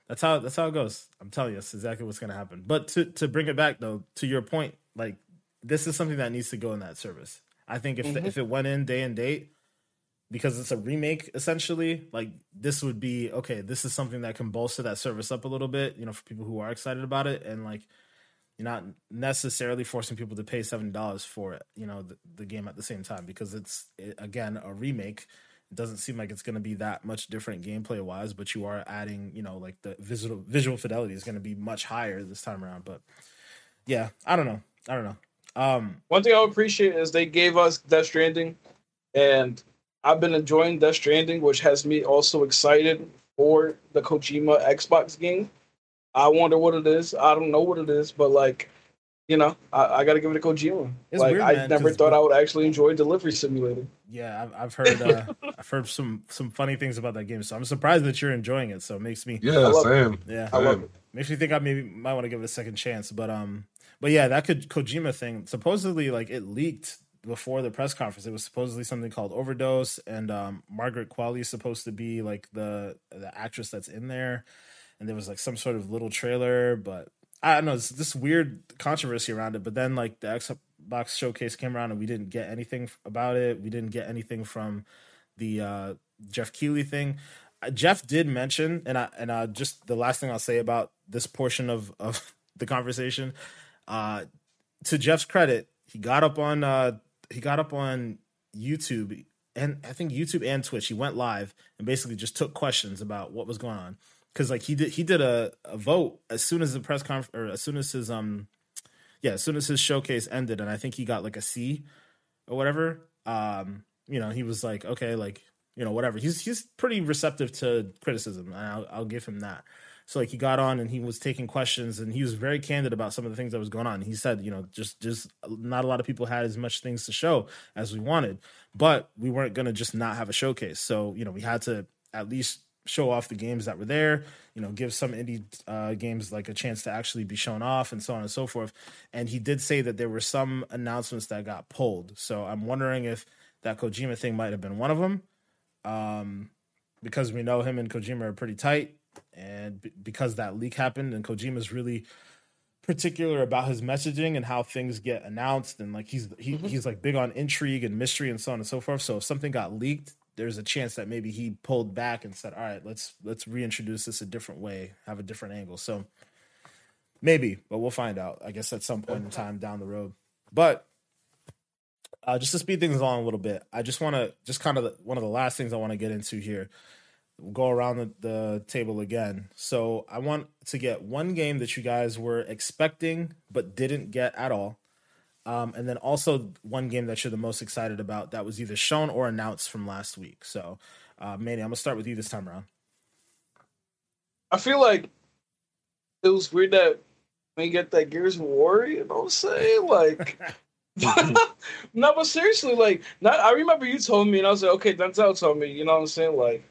That's how that's how it goes. I'm telling you that's exactly what's gonna happen. But to to bring it back though to your point like this is something that needs to go in that service. I think if Mhm. if it went in day and date because it's a remake essentially like this would be okay this is something that can bolster that service up a little bit you know for people who are excited about it. And like you're not necessarily forcing people to pay seven dollars for it. You know, the, the, game at the same time because it's it, again a remake. It doesn't seem like it's going to be that much different gameplay wise, but you are adding, you know, like the visual visual fidelity is going to be much higher this time around. But yeah, I don't know. I don't know. Um, One thing I appreciate is they gave us Death Stranding, and I've been enjoying Death Stranding, which has me also excited for the Kojima Xbox game. I wonder what it is. I don't know what it is, but like, you know, I, I got to give it a Kojima. It's like, weird, I never thought I would actually enjoy Delivery Simulator. yeah, I've, I've heard uh, I've heard some some funny things about that game, so I'm surprised that you're enjoying it. So it makes me Yeah, love same. yeah I love it. makes me think I maybe might want to give it a second chance. But um, but yeah, that could Kojima thing supposedly like it leaked before the press conference. It was supposedly something called Overdose, and um, Margaret Qualley is supposed to be like the the actress that's in there, and there was like some sort of little trailer, but I don't know. It's this weird controversy around it. But then like the Xbox showcase came around, and we didn't get anything about it. We didn't get anything from the uh, Jeff Keighley thing. Uh, Jeff did mention, and I and uh, just the last thing I'll say about this portion of of the conversation. Uh, to Jeff's credit, he got up on uh, he got up on YouTube and I think YouTube and Twitch. He went live and basically just took questions about what was going on because like he did he did a, a vote as soon as the press conference or as soon as his um yeah as soon as his showcase ended and I think he got like a C or whatever. Um, you know, he was like, okay, like you know, whatever. He's he's pretty receptive to criticism, and I'll, I'll give him that. So like he got on and he was taking questions and he was very candid about some of the things that was going on. He said, you know, just just not a lot of people had as much things to show as we wanted, but we weren't going to just not have a showcase. So, you know, we had to at least show off the games that were there, you know, give some indie uh, games like a chance to actually be shown off and so on and so forth. And he did say that there were some announcements that got pulled. So I'm wondering if that Kojima thing might have been one of them. Um, because we know him and Kojima are pretty tight, and b- because that leak happened, and Kojima's really particular about his messaging and how things get announced, and like he's he, Mhm. he's like big on intrigue and mystery and so on and so forth. So if something got leaked, there's a chance that maybe he pulled back and said, "All right, let's let's reintroduce this a different way, have a different angle." So maybe, but we'll find out. I guess at some point in time down the road. But uh, just to speed things along a little bit, I just want to just kind of one of the last things I want to get into here. We'll go around the, the table again. So I want to get one game that you guys were expecting but didn't get at all, um, and then also one game that you're the most excited about that was either shown or announced from last week. So, uh, Manny, I'm gonna start with you this time around. I feel like it was weird that we get that Gears of War, you know what I'm saying? Like, no, but seriously, like, not. I remember you told me, and I was like, okay, Denzel told me, you know what I'm saying? Like,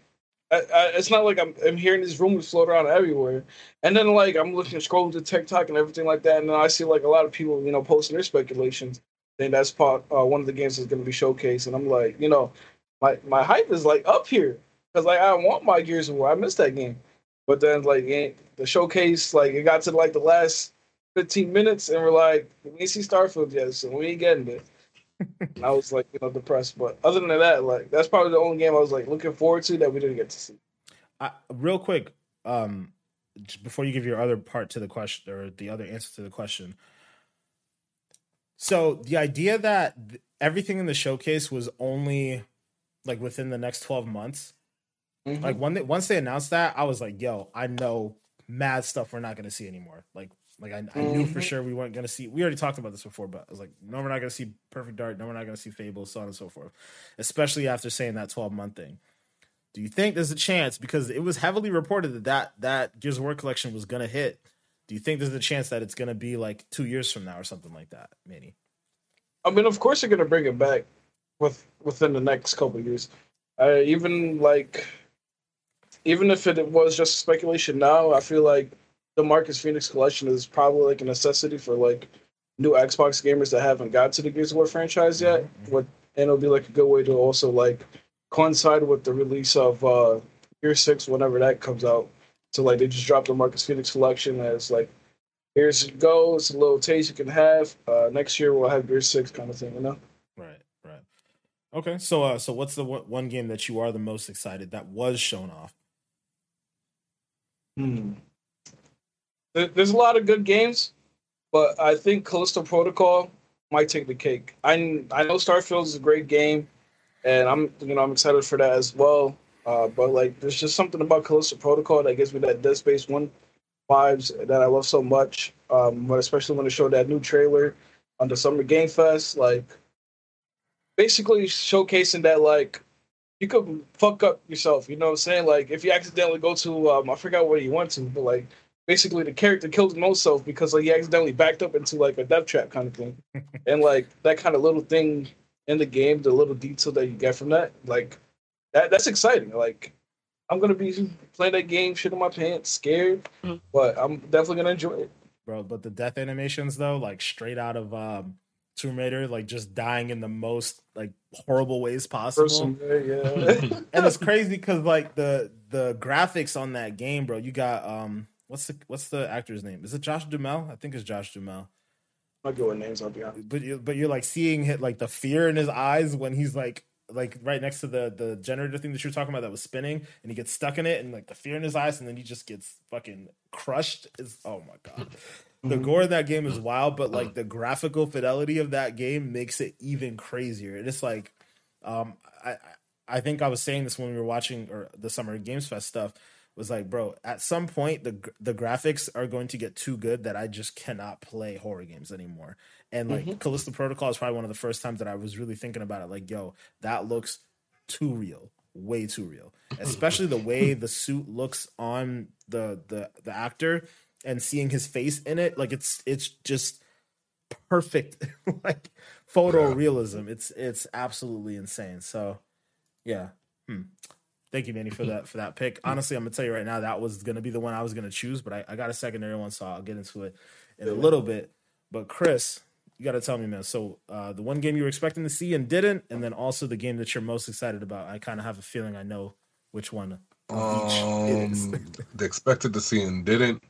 I, I, it's not like I'm, I'm hearing these rumors float around everywhere. And then, like, I'm looking, scrolling to TikTok and everything like that, and then I see, like, a lot of people, you know, posting their speculations. Then that's part, uh, one of the games that's going to be showcased. And I'm like, you know, my, my hype is, like, up here. Because, like, I want my Gears of War. I missed that game. But then, like, the showcase, like, it got to, like, the last 15 minutes, and we're like, we see Starfield yet, so we ain't getting it. And I was, like, you know, depressed. But other than that, like, that's probably the only game I was, like, looking forward to that we didn't get to see. I, real quick, um, just before you give your other part to the question or the other answer to the question. So the idea that th- everything in the showcase was only like within the next 12 months, Mhm. like when they, once they announced that, I was like, yo, I know mad stuff we're not going to see anymore. Like, like I, I knew for Mhm. sure we weren't going to see. We already talked about this before, but I was like, no, we're not going to see Perfect Dark. No, we're not going to see Fable, so on and so forth. Especially after saying that 12 month thing. Do you think there's a chance because it was heavily reported that that, that Gears of War collection was going to hit? Do you think there's a chance that it's going to be like two years from now or something like that, Manny? I mean, of course, they're gonna bring it back with within the next couple of years. Uh, even like, even if it was just speculation now, I feel like the Marcus Phoenix collection is probably like a necessity for like new Xbox gamers that haven't got to the Gears of War franchise yet. Mhm. What and it'll be like a good way to also like coincide with the release of uh Gear Six whenever that comes out. So like they just dropped the Marcus Phoenix collection as like here's you go, it's a little taste you can have. Uh next year we'll have Gear Six kind of thing, you know. Right, right. Okay, so uh, so what's the one one game that you are the most excited that was shown off? Hmm. There- There's a lot of good games, but I think Callisto Protocol might take the cake. I I know Starfield is a great game, and I'm you know I'm excited for that as well. Uh, but like, there's just something about Callisto Protocol that gives me that Dead Space One vibes that I love so much. Um, but especially when they showed that new trailer on the Summer Game Fest, like basically showcasing that like you could fuck up yourself. You know what I'm saying? Like if you accidentally go to um, I forgot where you went to, but like basically the character killed himself because like he accidentally backed up into like a death trap kind of thing, and like that kind of little thing in the game, the little detail that you get from that, like that that's exciting. Like I'm gonna be playing that game, shit in my pants, scared, mm-hmm. but I'm definitely gonna enjoy it. Bro, but the death animations though, like straight out of um Tomb Raider, like just dying in the most like horrible ways possible. yeah. and it's crazy because like the the graphics on that game, bro. You got um, what's the what's the actor's name? Is it Josh Duhamel? I think it's Josh Duhamel. I'll go with names. I'll be honest. But you, but you're like seeing hit like the fear in his eyes when he's like like right next to the the generator thing that you're talking about that was spinning, and he gets stuck in it, and like the fear in his eyes, and then he just gets fucking crushed. Is oh my god the mm-hmm. gore in that game is wild, but like the graphical fidelity of that game makes it even crazier. And it's like, um, I I think I was saying this when we were watching or the Summer Games Fest stuff was like, bro, at some point the the graphics are going to get too good that I just cannot play horror games anymore. And like mm-hmm. Callisto Protocol is probably one of the first times that I was really thinking about it. Like, yo, that looks too real, way too real. Especially the way the suit looks on the the the actor and seeing his face in it, like it's it's just perfect like photorealism. It's it's absolutely insane. So yeah. Hmm. Thank you, Manny, for that for that pick. Honestly, I'm gonna tell you right now that was gonna be the one I was gonna choose, but I, I got a secondary one, so I'll get into it in a little bit. But Chris, you got to tell me, man. So uh, the one game you were expecting to see and didn't, and then also the game that you're most excited about. I kind of have a feeling I know which one um, the expected to see and didn't.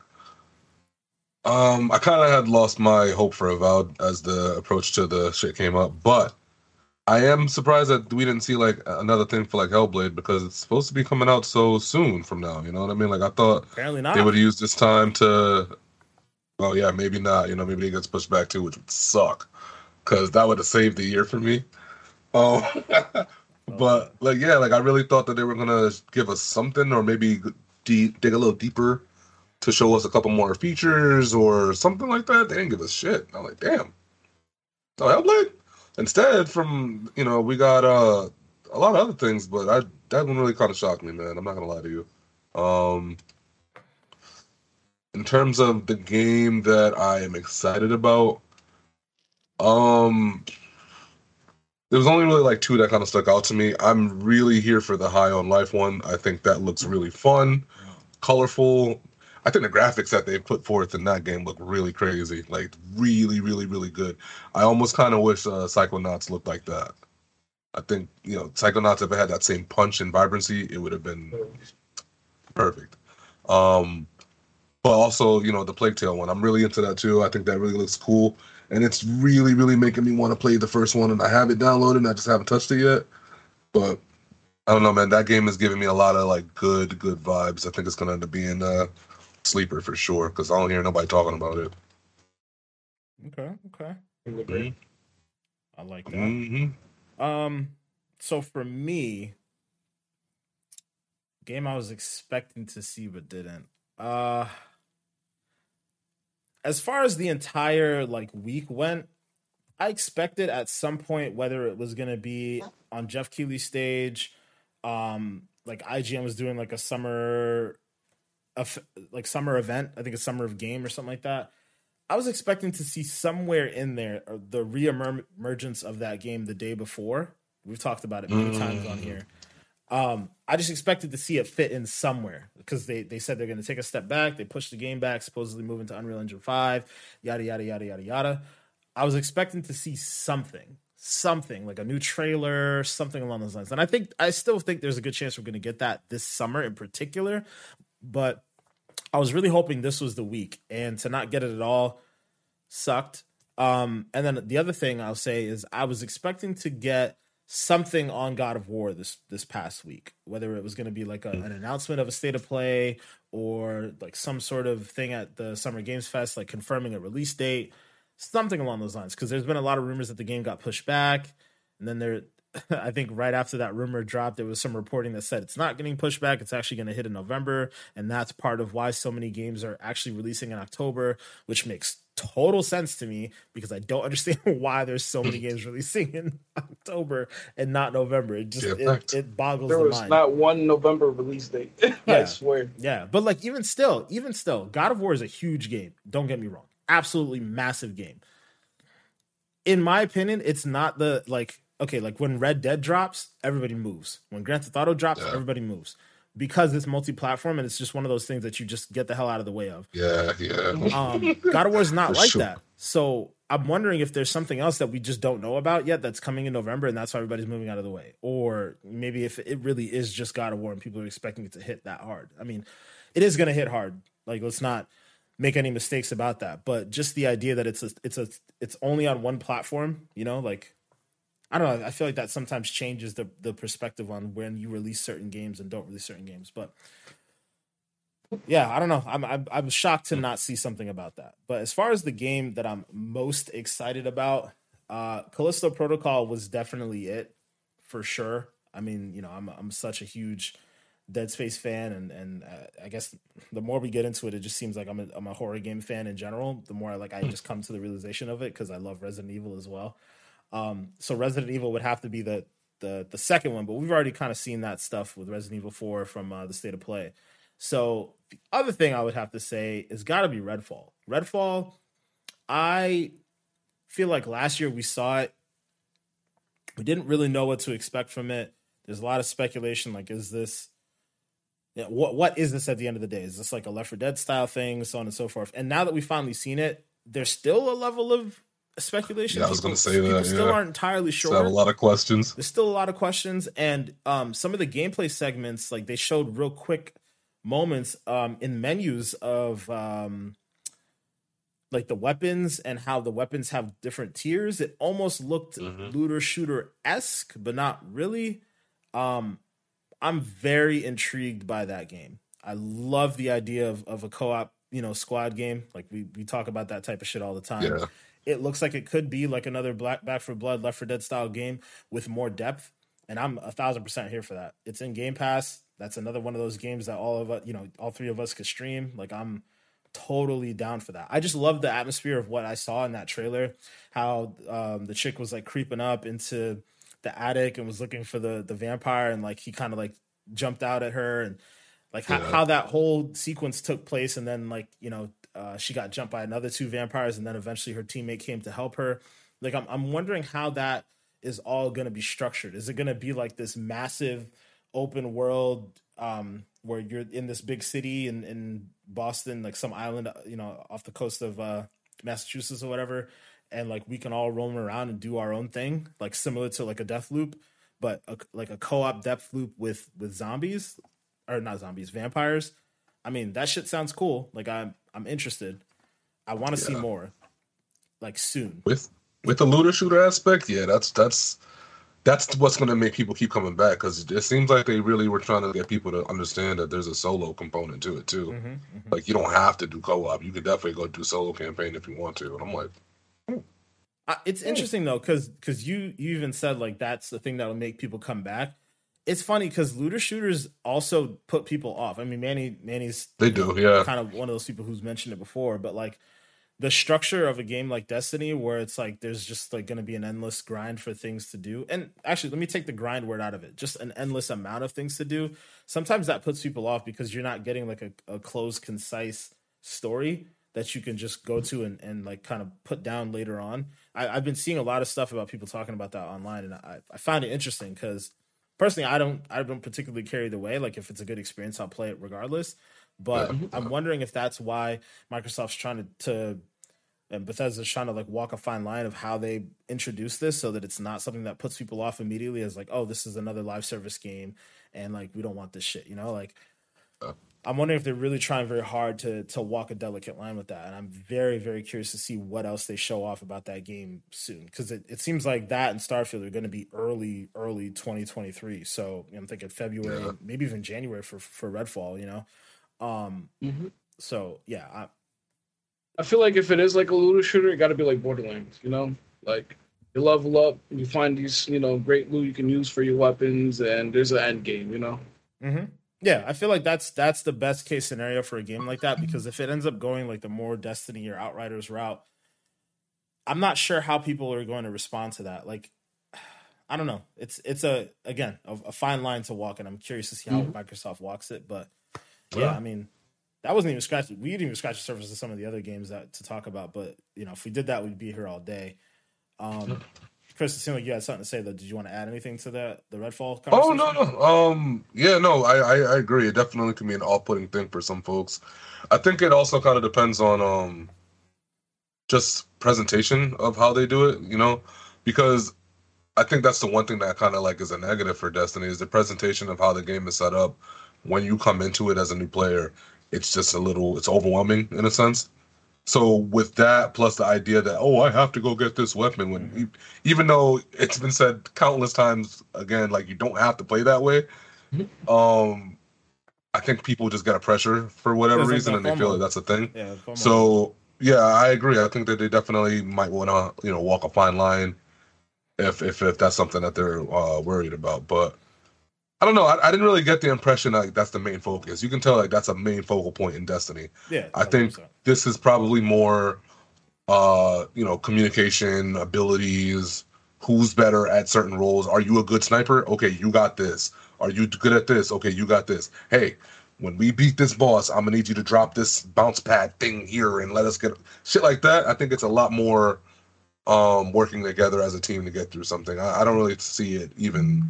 Um, I kind of had lost my hope for Avowed as the approach to the shit came up, but I am surprised that we didn't see like another thing for like Hellblade because it's supposed to be coming out so soon from now. You know what I mean? Like I thought apparently not. They would use this time to. Well, yeah, maybe not. You know, maybe it gets pushed back too, which would suck because that would have saved the year for me. Um, but like yeah, like I really thought that they were gonna give us something or maybe deep, dig a little deeper to show us a couple more features or something like that. They didn't give us shit. I'm like, damn. Oh, Hellblade. Instead, from you know, we got uh, a lot of other things, but I that one really kind of shocked me, man. I'm not gonna lie to you. Um, in terms of the game that I am excited about, um, there was only really like two that kind of stuck out to me. I'm really here for the High on Life one. I think that looks really fun, colorful, I think the graphics that they put forth in that game look really crazy, like really, really, really good. I almost kind of wish uh, Psychonauts looked like that. I think you know Psychonauts if it had that same punch and vibrancy, it would have been perfect. Um, but also, you know, the Plague Tale one, I'm really into that too. I think that really looks cool, and it's really, really making me want to play the first one. And I have it downloaded, and I just haven't touched it yet. But I don't know, man. That game is giving me a lot of like good, good vibes. I think it's gonna end up being uh, sleeper for sure because I don't hear nobody talking about it. Okay, okay. Mm-hmm. I like that. Mm-hmm. Um, so for me, game I was expecting to see but didn't. Uh, as far as the entire like week went, I expected at some point whether it was gonna be on Jeff Keighley's stage, um, like IGN was doing like a summer a f- like summer event. I think a summer of game or something like that. I was expecting to see somewhere in there uh, the reemergence of that game the day before. We've talked about it many mm. times on here. Um, I just expected to see it fit in somewhere because they, they said they're going to take a step back. They pushed the game back, supposedly moving to Unreal Engine 5, yada, yada, yada, yada, yada. I was expecting to see something, something like a new trailer, something along those lines. And I think, I still think there's a good chance we're going to get that this summer in particular. But I was really hoping this was the week, and to not get it at all sucked. Um, and then the other thing I'll say is I was expecting to get something on God of War this this past week, whether it was going to be like a, an announcement of a state of play or like some sort of thing at the Summer Games Fest, like confirming a release date, something along those lines. Because there's been a lot of rumors that the game got pushed back, and then there, I think right after that rumor dropped, there was some reporting that said it's not getting pushed back. It's actually going to hit in November, and that's part of why so many games are actually releasing in October, which makes total sense to me because I don't understand why there's so many games releasing in October and not November. It just Yeah, it, it boggles There the was not one November release date. I Yeah. swear. Yeah, but like even still, even still, God of War is a huge game. Don't get me wrong. Absolutely massive game. In my opinion, it's not the like okay, like when Red Dead drops, everybody moves. When Grand Theft Auto drops, Yeah. everybody moves. Because it's multi-platform and it's just one of those things that you just get the hell out of the way of. Yeah, yeah. Um, God of War is not For like sure. that. So I'm wondering if there's something else that we just don't know about yet that's coming in November, and that's why everybody's moving out of the way. Or maybe if it really is just God of War and people are expecting it to hit that hard. I mean, it is going to hit hard. Like, let's not make any mistakes about that. But just the idea that it's a, it's a, it's only on one platform. You know, like I don't know. I feel like that sometimes changes the the perspective on when you release certain games and don't release certain games. But yeah, I don't know. I'm I'm, I'm shocked to not see something about that. But as far as the game that I'm most excited about, uh, Callisto Protocol was definitely it for sure. I mean, you know, I'm I'm such a huge Dead Space fan, and and uh, I guess the more we get into it, it just seems like I'm a, I'm a horror game fan in general. The more like I just come to the realization of it because I love Resident Evil as well. Um, so Resident Evil would have to be the the the second one, but we've already kind of seen that stuff with Resident Evil Four from uh, the State of Play. So the other thing I would have to say is got to be Redfall. Redfall, I feel like last year we saw it. We didn't really know what to expect from it. There's a lot of speculation. Like, is this yeah, what what is this at the end of the day? Is this like a Left 4 Dead style thing, so on and so forth? And now that we've finally seen it, there's still a level of speculation. Yeah, I was gonna say that, People still aren't entirely Still have sure a lot of questions. there's still a lot of questions and um some of the gameplay segments like they showed real quick moments um in menus of um like the weapons and how the weapons have different tiers it almost looked Mhm. looter shooter esque but not really um i'm very intrigued by that game i love the idea of, of a co-op you know squad game like we, we talk about that type of shit all the time Yeah. It looks like it could be like another Black Back 4 Blood, Left 4 Dead style game with more depth, and I'm a thousand percent here for that. It's in Game Pass. That's another one of those games that all of us, you know, all three of us could stream. Like I'm totally down for that. I just love the atmosphere of what I saw in that trailer. How um, the chick was like creeping up into the attic and was looking for the the vampire, and like he kind of like jumped out at her and like how, how that whole sequence took place and then like you know uh, she got jumped by another two vampires and then eventually her teammate came to help her like i'm, I'm wondering how that is all going to be structured is it going to be like this massive open world um where you're in this big city in, in boston like some island uh, you know off the coast of uh massachusetts or whatever and like we can all roam around and do our own thing like similar to like a Deathloop but a, like a co-op Deathloop with with zombies or not zombies, vampires. I mean, that shit sounds cool. Like I'm I'm interested. I want to see more. Like soon. with with the looter shooter aspect, yeah, that's that's that's what's going to make people keep coming back because it seems like they really were trying to get people to understand that there's a solo component to it too. Mhm, mhm. Like you don't have to do co-op; you could definitely go do solo campaign if you want to. And I'm like, Uh, it's interesting though, because because you you even said like that's the thing that'll make people come back. It's funny because looter shooters also put people off. I mean, Manny Manny's they do, yeah, kind of one of those people who's mentioned it before, but like the structure of a game like Destiny, where it's like there's just like going to be an endless grind for things to do. And actually, let me take the grind word out of it. Just an endless amount of things to do. Sometimes that puts people off because you're not getting like a, a closed, concise story that you can just go to and, and like kind of put down later on. I, I've been seeing a lot of stuff about people talking about that online, and I, I find it interesting because personally, I don't I don't particularly carry the way. Like if it's a good experience, I'll play it regardless. But Yeah. I'm wondering if that's why Microsoft's trying to, to and Bethesda's trying to like walk a fine line of how they introduce this so that it's not something that puts people off immediately as like, oh, this is another live service game and like we don't want this shit, you know? Like I'm wondering if they're really trying very hard to to walk a delicate line with that. And I'm very, very curious to see what else they show off about that game soon. Because it, it seems like that and Starfield are going to be early, early 2023. So I'm thinking February, Yeah. maybe even January for for Redfall. You know, um. Mhm. So yeah, I, I feel like if it is like a looter shooter, it got to be like Borderlands. You know, like you level up, you find these you know great loot you can use for your weapons, and there's an end game. You know. hmm Yeah, I feel like that's that's the best case scenario for a game like that because if it ends up going like the more Destiny or Outriders route, I'm not sure how people are going to respond to that. Like, I don't know. It's it's a again a, a fine line to walk, and I'm curious to see how Mhm. Microsoft walks it. But yeah, Yeah. I mean, that wasn't even scratched. We didn't even scratch the surface of some of the other games that to talk about. But you know, if we did that, we'd be here all day. Um, Chris, it seemed like you had something to say. Though, did you want to add anything to that? the Redfall? Oh no, no. Um, yeah, no, I, I, I agree. It definitely can be an off-putting thing for some folks. I think it also kind of depends on um, just presentation of how they do it. You know, because I think that's the one thing that kind of like is a negative for Destiny is the presentation of how the game is set up. When you come into it as a new player, it's just a little, it's overwhelming in a sense. So with that, plus the idea that oh, I have to go get this weapon, when Mhm. even though it's been said countless times again, like you don't have to play that way. Mhm. Um, I think people just got a pressure for whatever There's reason, and they feel like that's a thing. Yeah. So yeah, I agree. I think that they definitely might want to, you know, walk a fine line if if if that's something that they're uh, worried about. But I don't know. I, I didn't really get the impression like that's the main focus. You can tell like that's a main focal point in Destiny. yeah, I think 100%. this is probably more, uh, you know, communication abilities. Who's better at certain roles? Are you a good sniper? Okay, you got this. Are you good at this? Okay, you got this. Hey, when we beat this boss, I'm gonna need you to drop this bounce pad thing here and let us get shit like that. I think it's a lot more um working together as a team to get through something. I, I don't really see it even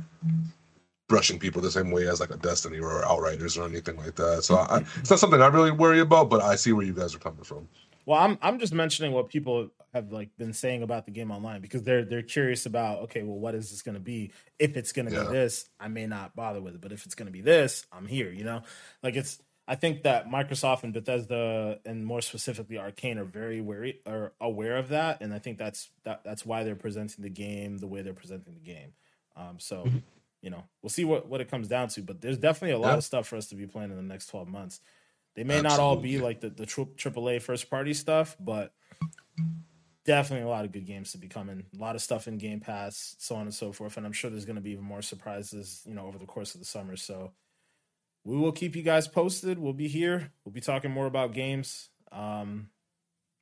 brushing people the same way as like a Destiny or Outriders or anything like that. So I, it's not something I really worry about, but I see where you guys are coming from. Well, I'm I'm just mentioning what people have like been saying about the game online because they're they're curious about okay, well, what is this going to be? If it's going to Yeah. be this, I may not bother with it, but if it's going to be this, I'm here. You know, like it's. I think that Microsoft and Bethesda, and more specifically Arcane, are very wary are aware of that, and I think that's that that's why they're presenting the game the way they're presenting the game. Um, so, Mhm. You know, we'll see what what it comes down to, but there's definitely a lot Yeah. of stuff for us to be playing in the next 12 months. They may not all be like the the tri- AAA first party stuff, but definitely a lot of good games to be coming. A lot of stuff in Game Pass, so on and so forth. And I'm sure there's going to be even more surprises, you know, over the course of the summer. So we will keep you guys posted. We'll be here. We'll be talking more about games. Um,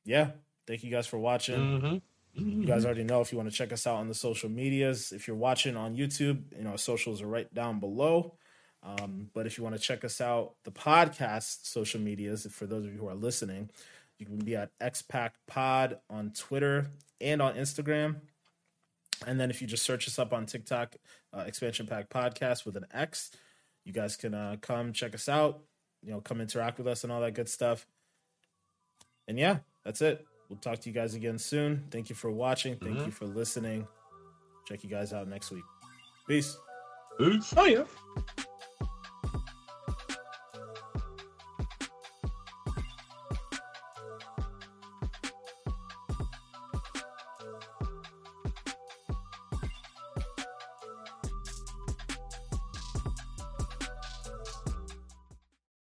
yeah. Thank you guys for watching. You guys already know if you want to check us out on the social medias. If you're watching on YouTube, you know, our socials are right down below. Um, but if you want to check us out, the podcast social medias, for those of you who are listening, you can be at XPack Pod on Twitter and on Instagram. And then if you just search us up on TikTok, uh, Expansion Pack Podcast with an X, you guys can uh, come check us out, you know, come interact with us and all that good stuff. And yeah, that's it. We'll talk to you guys again soon. Thank you for watching. Thank Mhm. you for listening. Check you guys out next week. Peace. Peace. Oh yeah.